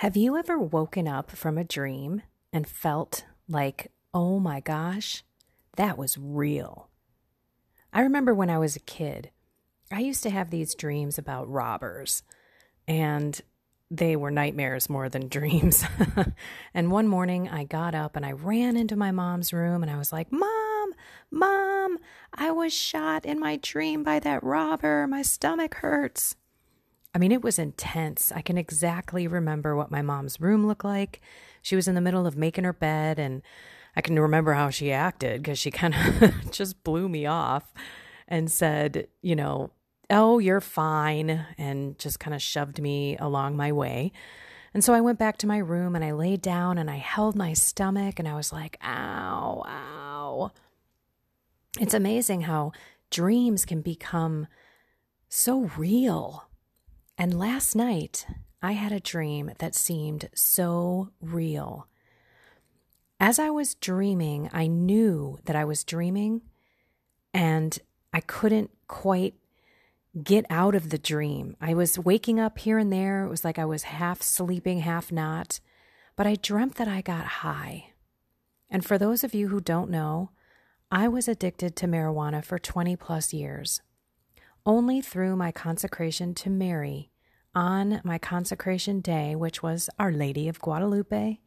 Have you ever woken up from a dream and felt like, oh my gosh, that was real? I remember when I was a kid, I used to have these dreams about robbers, and they were nightmares more than dreams. and one morning I got up and I ran into my mom's room and I was like, Mom, Mom, I was shot in my dream by that robber. My stomach hurts. I mean, it was intense. I can exactly remember what my mom's room looked like. She was in the middle of making her bed, and I can remember how she acted because she kind of just blew me off and said, you know, oh, you're fine, and just kind of shoved me along my way. And so I went back to my room and I laid down and I held my stomach and I was like, ow, ow. It's amazing how dreams can become so real and last night, I had a dream that seemed so real. As I was dreaming, I knew that I was dreaming, and I couldn't quite get out of the dream. I was waking up here and there. It was like I was half sleeping, half not. But I dreamt that I got high. And for those of you who don't know, I was addicted to marijuana for 20 plus years. Only through my consecration to Mary on my consecration day, which was Our Lady of Guadalupe,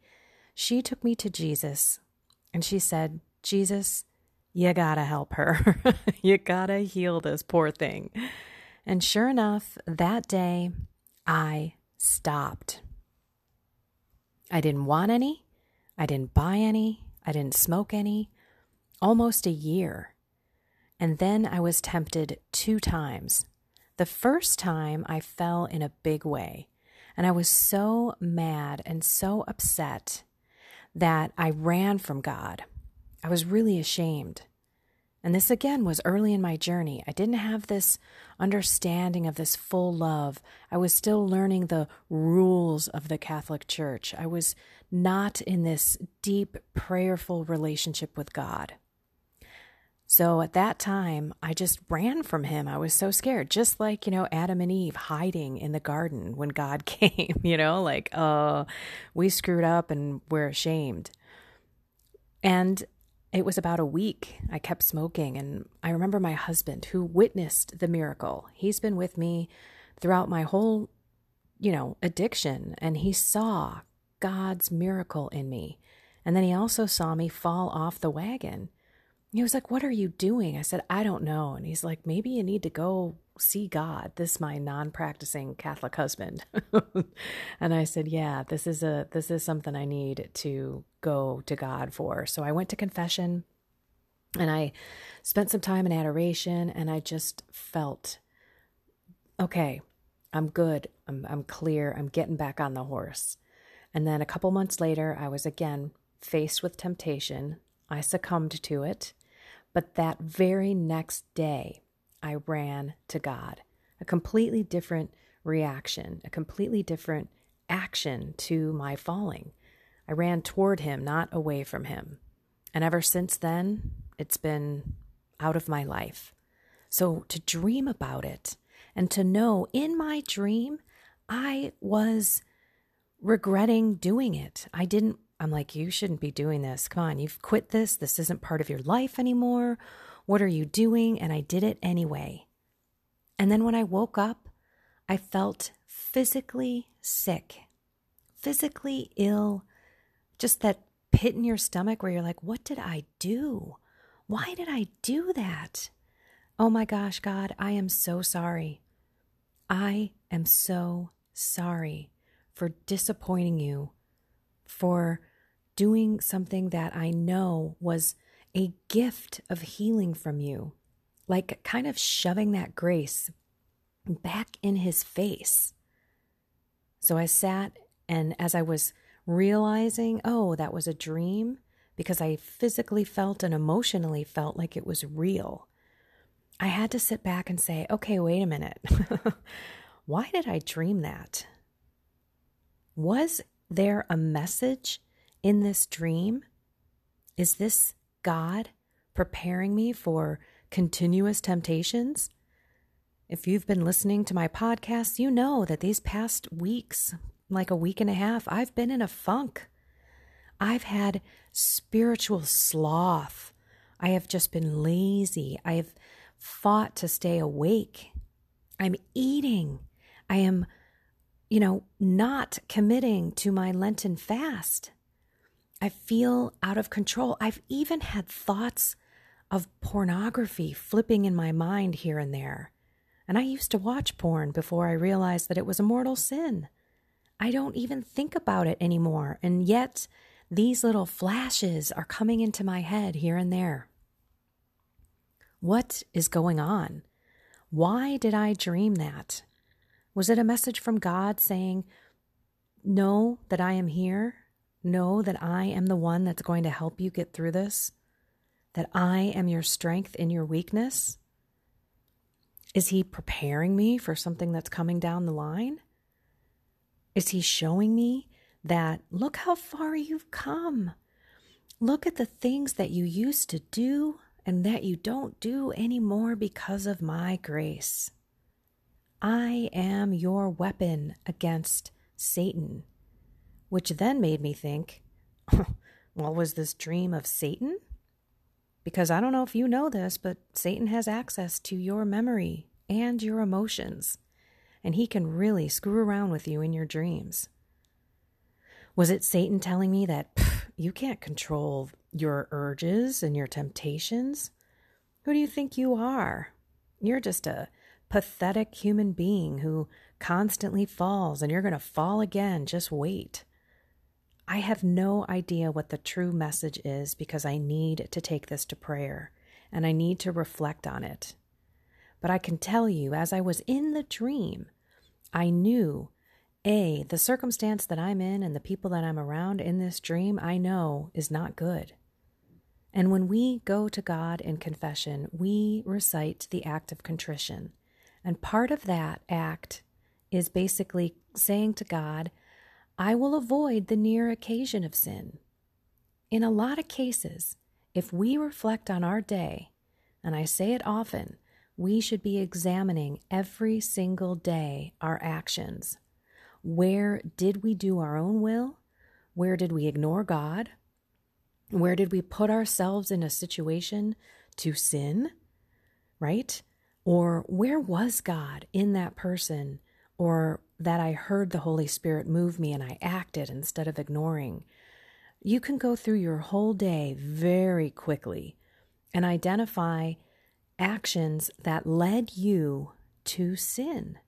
she took me to Jesus and she said, Jesus, you gotta help her. you gotta heal this poor thing. And sure enough, that day I stopped. I didn't want any. I didn't buy any. I didn't smoke any. Almost a year. And then I was tempted two times. The first time I fell in a big way, and I was so mad and so upset that I ran from God. I was really ashamed. And this again was early in my journey. I didn't have this understanding of this full love. I was still learning the rules of the Catholic Church. I was not in this deep, prayerful relationship with God. So at that time, I just ran from him. I was so scared, just like, you know, Adam and Eve hiding in the garden when God came, you know, like, uh, we screwed up and we're ashamed. And it was about a week I kept smoking. And I remember my husband who witnessed the miracle. He's been with me throughout my whole, you know, addiction, and he saw God's miracle in me. And then he also saw me fall off the wagon he was like, What are you doing? I said, I don't know. And he's like, Maybe you need to go see God. This is my non-practicing Catholic husband. and I said, Yeah, this is a this is something I need to go to God for. So I went to confession and I spent some time in adoration and I just felt okay, I'm good. I'm I'm clear. I'm getting back on the horse. And then a couple months later, I was again faced with temptation. I succumbed to it. But that very next day, I ran to God. A completely different reaction, a completely different action to my falling. I ran toward Him, not away from Him. And ever since then, it's been out of my life. So to dream about it and to know in my dream, I was regretting doing it. I didn't I'm like, you shouldn't be doing this. Come on, you've quit this. This isn't part of your life anymore. What are you doing? And I did it anyway. And then when I woke up, I felt physically sick, physically ill, just that pit in your stomach where you're like, what did I do? Why did I do that? Oh my gosh, God, I am so sorry. I am so sorry for disappointing you, for doing something that I know was a gift of healing from you, like kind of shoving that grace back in his face. So I sat, and as I was realizing, oh, that was a dream, because I physically felt and emotionally felt like it was real, I had to sit back and say, okay, wait a minute. Why did I dream that? Was there a message in this dream? Is this God preparing me for continuous temptations? If you've been listening to my podcast, you know that these past weeks, like a week and a half, I've been in a funk. I've had spiritual sloth. I have just been lazy. I have fought to stay awake. I'm eating. I am, you know, not committing to my Lenten fast. I feel out of control. I've even had thoughts of pornography flipping in my mind here and there. And I used to watch porn before I realized that it was a mortal sin. I don't even think about it anymore. And yet, these little flashes are coming into my head here and there. What is going on? Why did I dream that? Was it a message from God saying, Know that I am here? Know that I am the one that's going to help you get through this? That I am your strength in your weakness? Is He preparing me for something that's coming down the line? Is He showing me that look how far you've come. Look at the things that you used to do and that you don't do anymore because of my grace. I am your weapon against Satan. Which then made me think, well, was this dream of Satan? Because I don't know if you know this, but Satan has access to your memory and your emotions, and he can really screw around with you in your dreams. Was it Satan telling me that you can't control your urges and your temptations? Who do you think you are? You're just a pathetic human being who constantly falls and you're going to fall again. Just wait. I have no idea what the true message is because I need to take this to prayer and I need to reflect on it. But I can tell you, as I was in the dream, I knew a, the circumstance that I'm in and the people that I'm around in this dream, I know is not good. And when we go to God in confession, we recite the act of contrition. And part of that act is basically saying to God, I will avoid the near occasion of sin. In a lot of cases, if we reflect on our day, and I say it often, we should be examining every single day our actions where did we do our own will? Where did we ignore God? Where did we put ourselves in a situation to sin? Right? Or where was God in that person? Or that I heard the Holy Spirit move me and I acted instead of ignoring. You can go through your whole day very quickly and identify actions that led you to sin.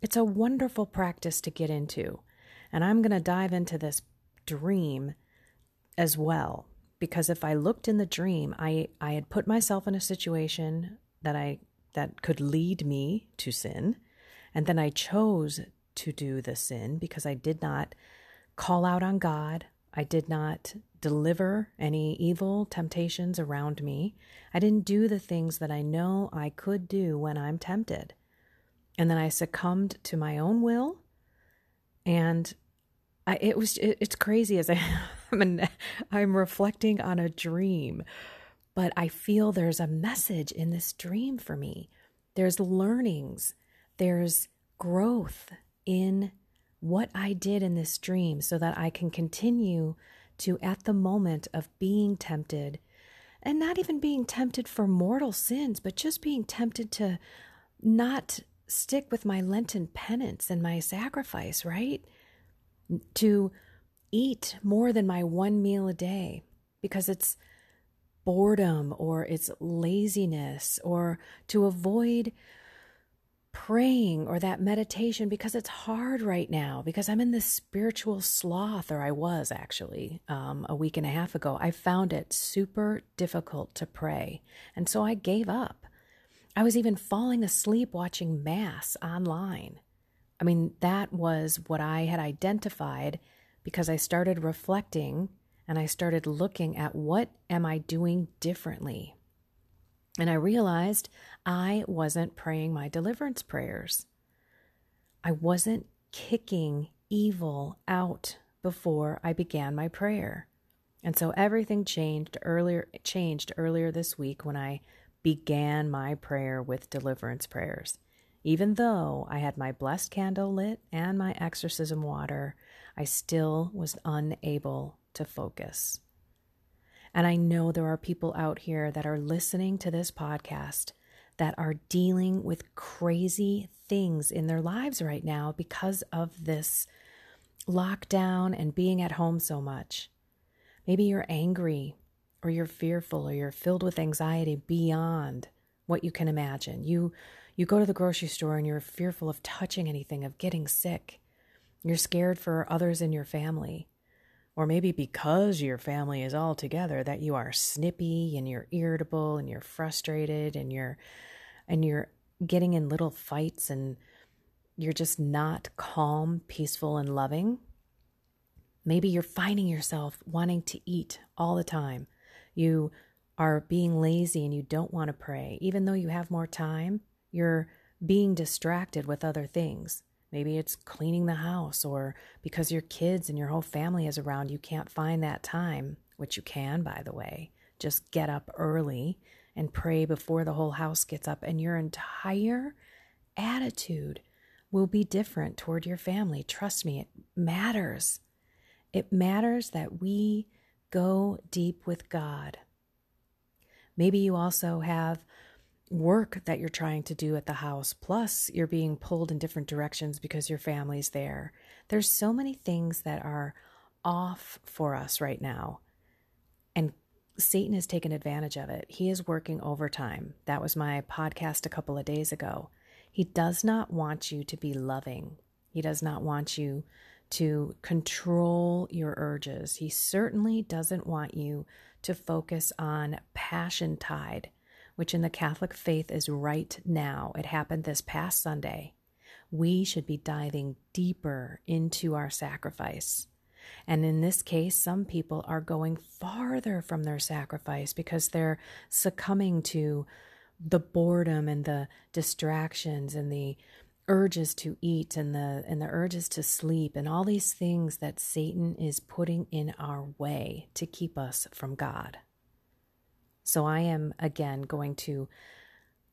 It's a wonderful practice to get into. And I'm going to dive into this dream as well because if I looked in the dream, I I had put myself in a situation that I that could lead me to sin, and then I chose to do the sin because I did not call out on God. I did not deliver any evil temptations around me. I didn't do the things that I know I could do when I'm tempted. And then I succumbed to my own will. And I, it was, it, it's crazy as I, I'm, I'm reflecting on a dream, but I feel there's a message in this dream for me. There's learnings, there's growth in what I did in this dream so that I can continue to, at the moment of being tempted, and not even being tempted for mortal sins, but just being tempted to not stick with my Lenten penance and my sacrifice, right? To eat more than my one meal a day because it's boredom or it's laziness or to avoid praying or that meditation because it's hard right now because I'm in this spiritual sloth, or I was actually um, a week and a half ago. I found it super difficult to pray. And so I gave up. I was even falling asleep watching Mass online. I mean, that was what I had identified because I started reflecting and I started looking at what am I doing differently. And I realized I wasn't praying my deliverance prayers. I wasn't kicking evil out before I began my prayer. And so everything changed earlier changed earlier this week when I began my prayer with deliverance prayers. Even though I had my blessed candle lit and my exorcism water, I still was unable to focus. And I know there are people out here that are listening to this podcast that are dealing with crazy things in their lives right now because of this lockdown and being at home so much. Maybe you're angry or you're fearful or you're filled with anxiety beyond what you can imagine. You you go to the grocery store and you're fearful of touching anything, of getting sick. You're scared for others in your family. Or maybe because your family is all together that you are snippy and you're irritable and you're frustrated and you're and you're getting in little fights and you're just not calm, peaceful and loving. Maybe you're finding yourself wanting to eat all the time. You are being lazy and you don't want to pray. Even though you have more time, you're being distracted with other things. Maybe it's cleaning the house, or because your kids and your whole family is around, you can't find that time, which you can, by the way. Just get up early and pray before the whole house gets up, and your entire attitude will be different toward your family. Trust me, it matters. It matters that we go deep with God. Maybe you also have work that you're trying to do at the house, plus you're being pulled in different directions because your family's there. There's so many things that are off for us right now. And Satan has taken advantage of it. He is working overtime. That was my podcast a couple of days ago. He does not want you to be loving. He does not want you to control your urges. He certainly doesn't want you to focus on Passiontide, which in the Catholic faith is right now. It happened this past Sunday. We should be diving deeper into our sacrifice. And in this case, some people are going farther from their sacrifice because they're succumbing to the boredom and the distractions and the urges to eat and the and the urges to sleep and all these things that Satan is putting in our way to keep us from God. So I am again going to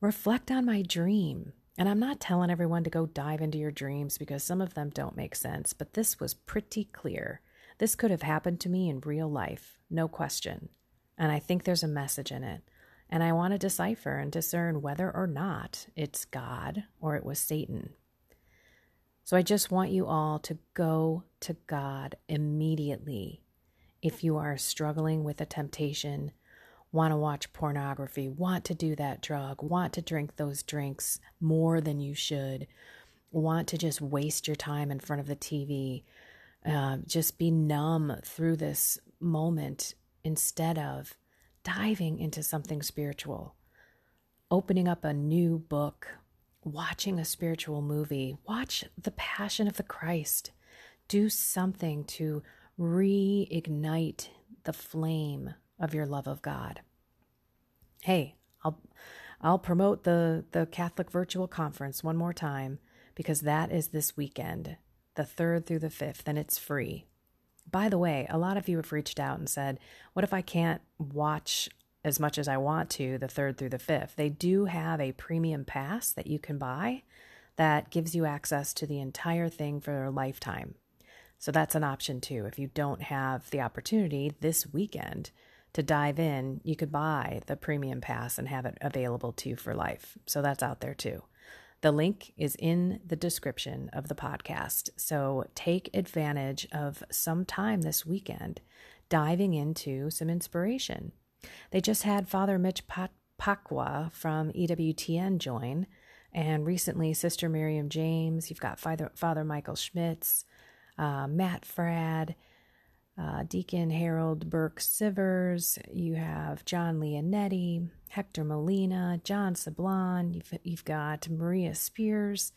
reflect on my dream. And I'm not telling everyone to go dive into your dreams because some of them don't make sense, but this was pretty clear. This could have happened to me in real life, no question. And I think there's a message in it. And I want to decipher and discern whether or not it's God or it was Satan. So I just want you all to go to God immediately if you are struggling with a temptation, want to watch pornography, want to do that drug, want to drink those drinks more than you should, want to just waste your time in front of the TV, uh, just be numb through this moment instead of diving into something spiritual, opening up a new book, watching a spiritual movie, watch The Passion of the Christ. Do something to reignite the flame of your love of God. Hey, I'll I'll promote the the Catholic Virtual Conference one more time because that is this weekend, the 3rd through the 5th and it's free. By the way, a lot of you have reached out and said, What if I can't watch as much as I want to the third through the fifth? They do have a premium pass that you can buy that gives you access to the entire thing for a lifetime. So that's an option too. If you don't have the opportunity this weekend to dive in, you could buy the premium pass and have it available to you for life. So that's out there too. The link is in the description of the podcast. So take advantage of some time this weekend diving into some inspiration. They just had Father Mitch Pacwa from EWTN join, and recently Sister Miriam James. You've got Father, Michael Schmitz, uh, Matt Fradd, uh, Deacon Harold Burke Sivers. You have John Leonetti, Hector Molina, John Sablon. You've, you've got Maria Spears,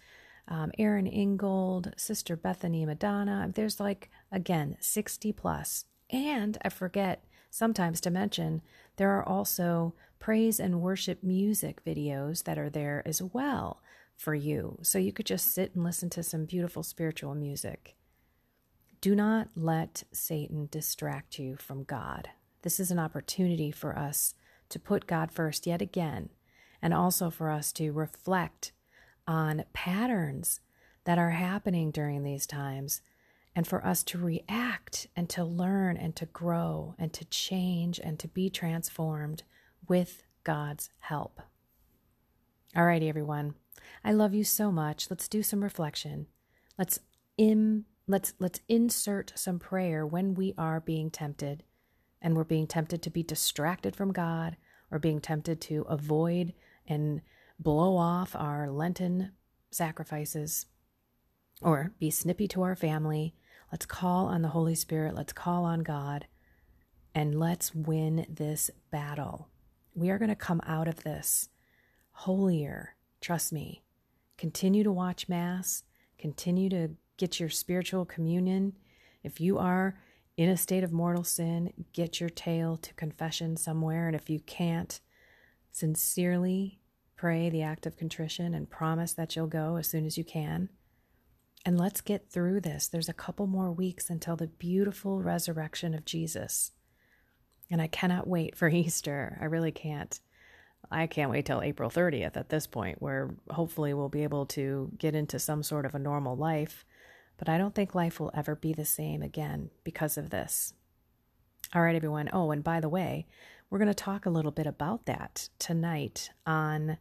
um, Aaron Ingold, Sister Bethany Madonna. There's like, again, 60 plus. And I forget sometimes to mention, there are also praise and worship music videos that are there as well for you. So you could just sit and listen to some beautiful spiritual music. Do not let Satan distract you from God. This is an opportunity for us to put God first yet again, and also for us to reflect on patterns that are happening during these times and for us to react and to learn and to grow and to change and to be transformed with God's help. All righty, everyone. I love you so much. Let's do some reflection. Let's Im, let's let's insert some prayer when we are being tempted and we're being tempted to be distracted from God or being tempted to avoid and blow off our Lenten sacrifices or be snippy to our family. Let's call on the Holy Spirit. Let's call on God and let's win this battle. We are going to come out of this holier. Trust me. Continue to watch Mass. Continue to get your spiritual communion. If you are in a state of mortal sin, get your tail to confession somewhere. And if you can't, sincerely pray the act of contrition and promise that you'll go as soon as you can. And let's get through this. There's a couple more weeks until the beautiful resurrection of Jesus. And I cannot wait for Easter. I really can't. I can't wait till April 30th at this point, where hopefully we'll be able to get into some sort of a normal life. But I don't think life will ever be the same again because of this. All right, everyone. Oh, and by the way, we're going to talk a little bit about that tonight on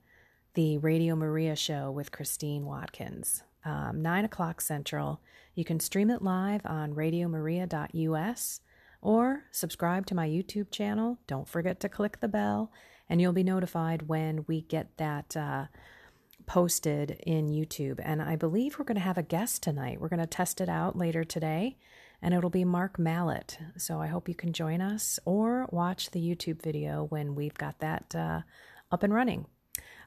the Radio Maria show with Christine Watkins, um, 9 o'clock Central. You can stream it live on radiomaria.us or subscribe to my YouTube channel. Don't forget to click the bell and you'll be notified when we get that uh, posted in YouTube. And I believe we're going to have a guest tonight. We're going to test it out later today, and it'll be Mark Mallett. So I hope you can join us or watch the YouTube video when we've got that uh, up and running.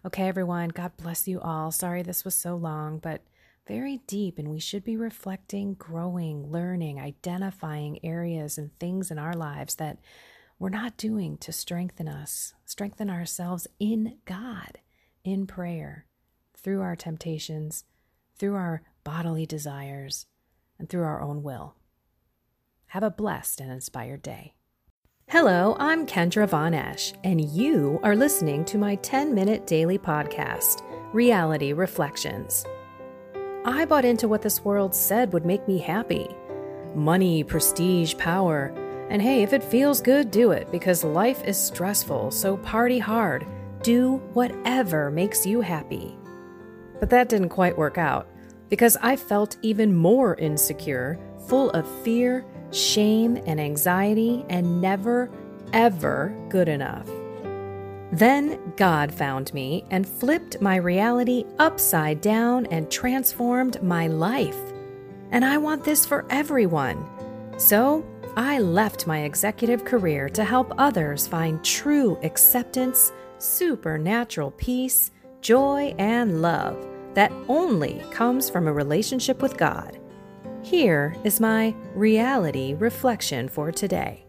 Okay, everyone, God bless you all. Sorry this was so long, but very deep, and we should be reflecting, growing, learning, identifying areas and things in our lives that we're not doing to strengthen us, strengthen ourselves in God, in prayer, through our temptations, through our bodily desires, and through our own will. Have a blessed and inspired day. Hello, I'm Kendra Von Esh, and you are listening to my 10 minute daily podcast, Reality Reflections. I bought into what this world said would make me happy money, prestige, power and hey, if it feels good, do it because life is stressful, so party hard. Do whatever makes you happy. But that didn't quite work out because I felt even more insecure, full of fear, shame, and anxiety, and never, ever good enough. Then God found me and flipped my reality upside down and transformed my life. And I want this for everyone. So I left my executive career to help others find true acceptance, supernatural peace, joy, and love that only comes from a relationship with God. Here is my reality reflection for today.